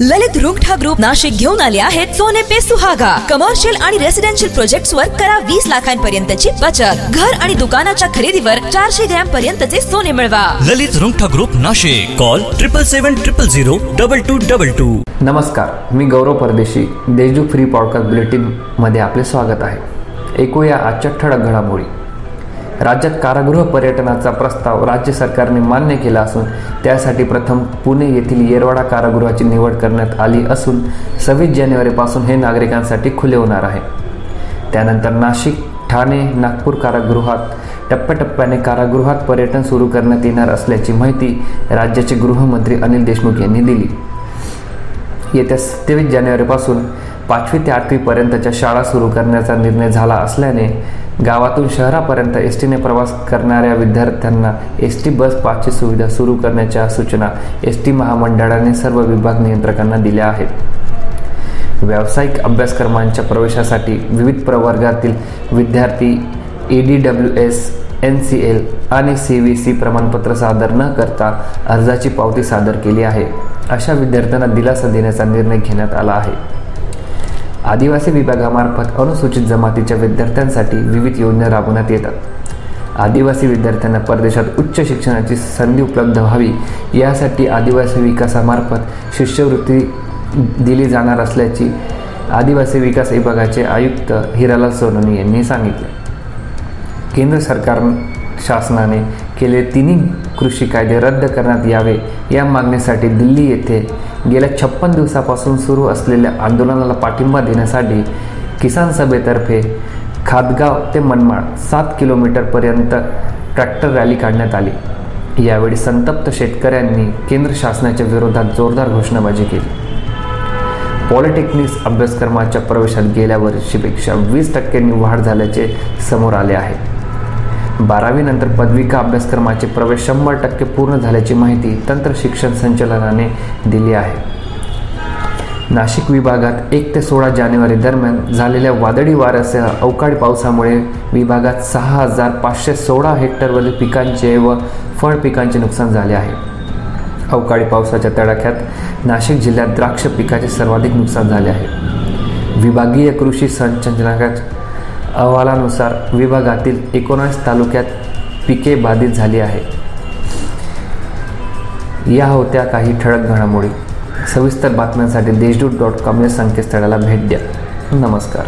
ललित Rungta group Nashik घेऊन आले आहेत सोने पे सुहागा. कमर्शियल आणि रेसिडेन्शियल प्रोजेक्ट वर करा वीस लाखांपर्यंतची बचत. घर आणि दुकानाच्या खरेदीवर चारशे ग्रॅम पर्यंतचे सोने मिळवा. Lalit Rungta group Nashik. Call triple seven triple zero double two double two नमस्कार मी गौरव परदेशी देशदूत फ्री पॉडकास्ट बुलेटिनमध्ये आपले स्वागत आहे. ऐकूया आजच्या ठळक घडामोडी. राज्यात कारागृह पर्यटनाचा प्रस्ताव राज्य सरकारने मान्य केला असून त्यासाठी प्रथम पुणे येथील येरवाडा कारागृहाची निवड करण्यात आली असून सव्वीस जानेवारीपासून हे नागरिकांसाठी खुले होणार आहे. त्यानंतर नाशिक ठाणे नागपूर कारागृहात टप्प्याटप्प्याने कारागृहात पर्यटन सुरू करण्यात येणार असल्याची माहिती राज्याचे गृहमंत्री अनिल देशमुख यांनी दिली. येत्या सत्तावीस जानेवारीपासून पाचवी ते आठवीपर्यंतच्या शाळा सुरू करण्याचा निर्णय झाला असल्याने गावातून शहरापर्यंत एस टीने प्रवास करणाऱ्या विद्यार्थ्यांना एस टी बस पाचची सुविधा सुरू करण्याच्या सूचना एस टी महामंडळाने सर्व विभाग नियंत्रकांना दिल्या आहेत. व्यावसायिक अभ्यासक्रमांच्या प्रवेशासाठी विविध प्रवर्गातील विद्यार्थी A D W S N C L आणि सी व्ही सी प्रमाणपत्र सादर न करता अर्जाची पावती सादर केली आहे. अशा विद्यार्थ्यांना दिलासा देण्याचा निर्णय घेण्यात आला आहे. आदिवासी विभागामार्फत अनुसूचित जमातीच्या विद्यार्थ्यांसाठी विविध योजना राबवण्यात येतात. आदिवासी विद्यार्थ्यांना परदेशात उच्च शिक्षणाची संधी उपलब्ध व्हावी यासाठी आदिवासी विकासामार्फत शिष्यवृत्ती दिली जाणार असल्याची आदिवासी विकास विभागाचे आयुक्त हिरालाल सोनोनी यांनी सांगितले. केंद्र सरकार शासनाने केलेले तिन्ही कृषी कायदे रद्द करण्यात यावे. या मागणीसाठी दिल्ली येथे गेल्या छप्पन दिवसापासून सुरू असलेल्या आंदोलनाला पाठिंबा देण्यासाठी किसान सभेतर्फे खातगाव ते मनमाड सात किलोमीटरपर्यंत ट्रॅक्टर रॅली काढण्यात आली. यावेळी संतप्त शेतकऱ्यांनी केंद्र शासनाच्या विरोधात जोरदार घोषणाबाजी केली. पॉलिटेक्निक्स अभ्यासक्रमाच्या प्रवेशात गेल्या वर्षीपेक्षा वीस टक्क्यांनी वाढ झाल्याचे समोर आले आहे. बारावीनंतर पदविका अभ्यासक्रमाचे प्रवेश शंभर टक्के पूर्ण झाल्याची माहिती तंत्र शिक्षण संचालनाने दिली आहे. नाशिक विभागात एक ते सोळा जानेवारी दरम्यान झालेल्या वादळी वाऱ्यासह अवकाळी पावसामुळे विभागात सहा हजार पाचशे सोळा हेक्टरवरील पिकांचे व फळ पिकांचे नुकसान झाले आहे. अवकाळी पावसाच्या तडाख्यात नाशिक जिल्ह्यात द्राक्ष पिकाचे सर्वाधिक नुकसान झाले आहे. विभागीय कृषी संचालनाच्या अहवालानुसार विभागातील एकोणास तालुक्यात पिके बाधित झाली आहे या होत्या काही ठळक घडामोडी. सविस्तर बातम्यांसाठी देशदूत डॉट कॉम या संकेतस्थळाला भेट द्या. नमस्कार.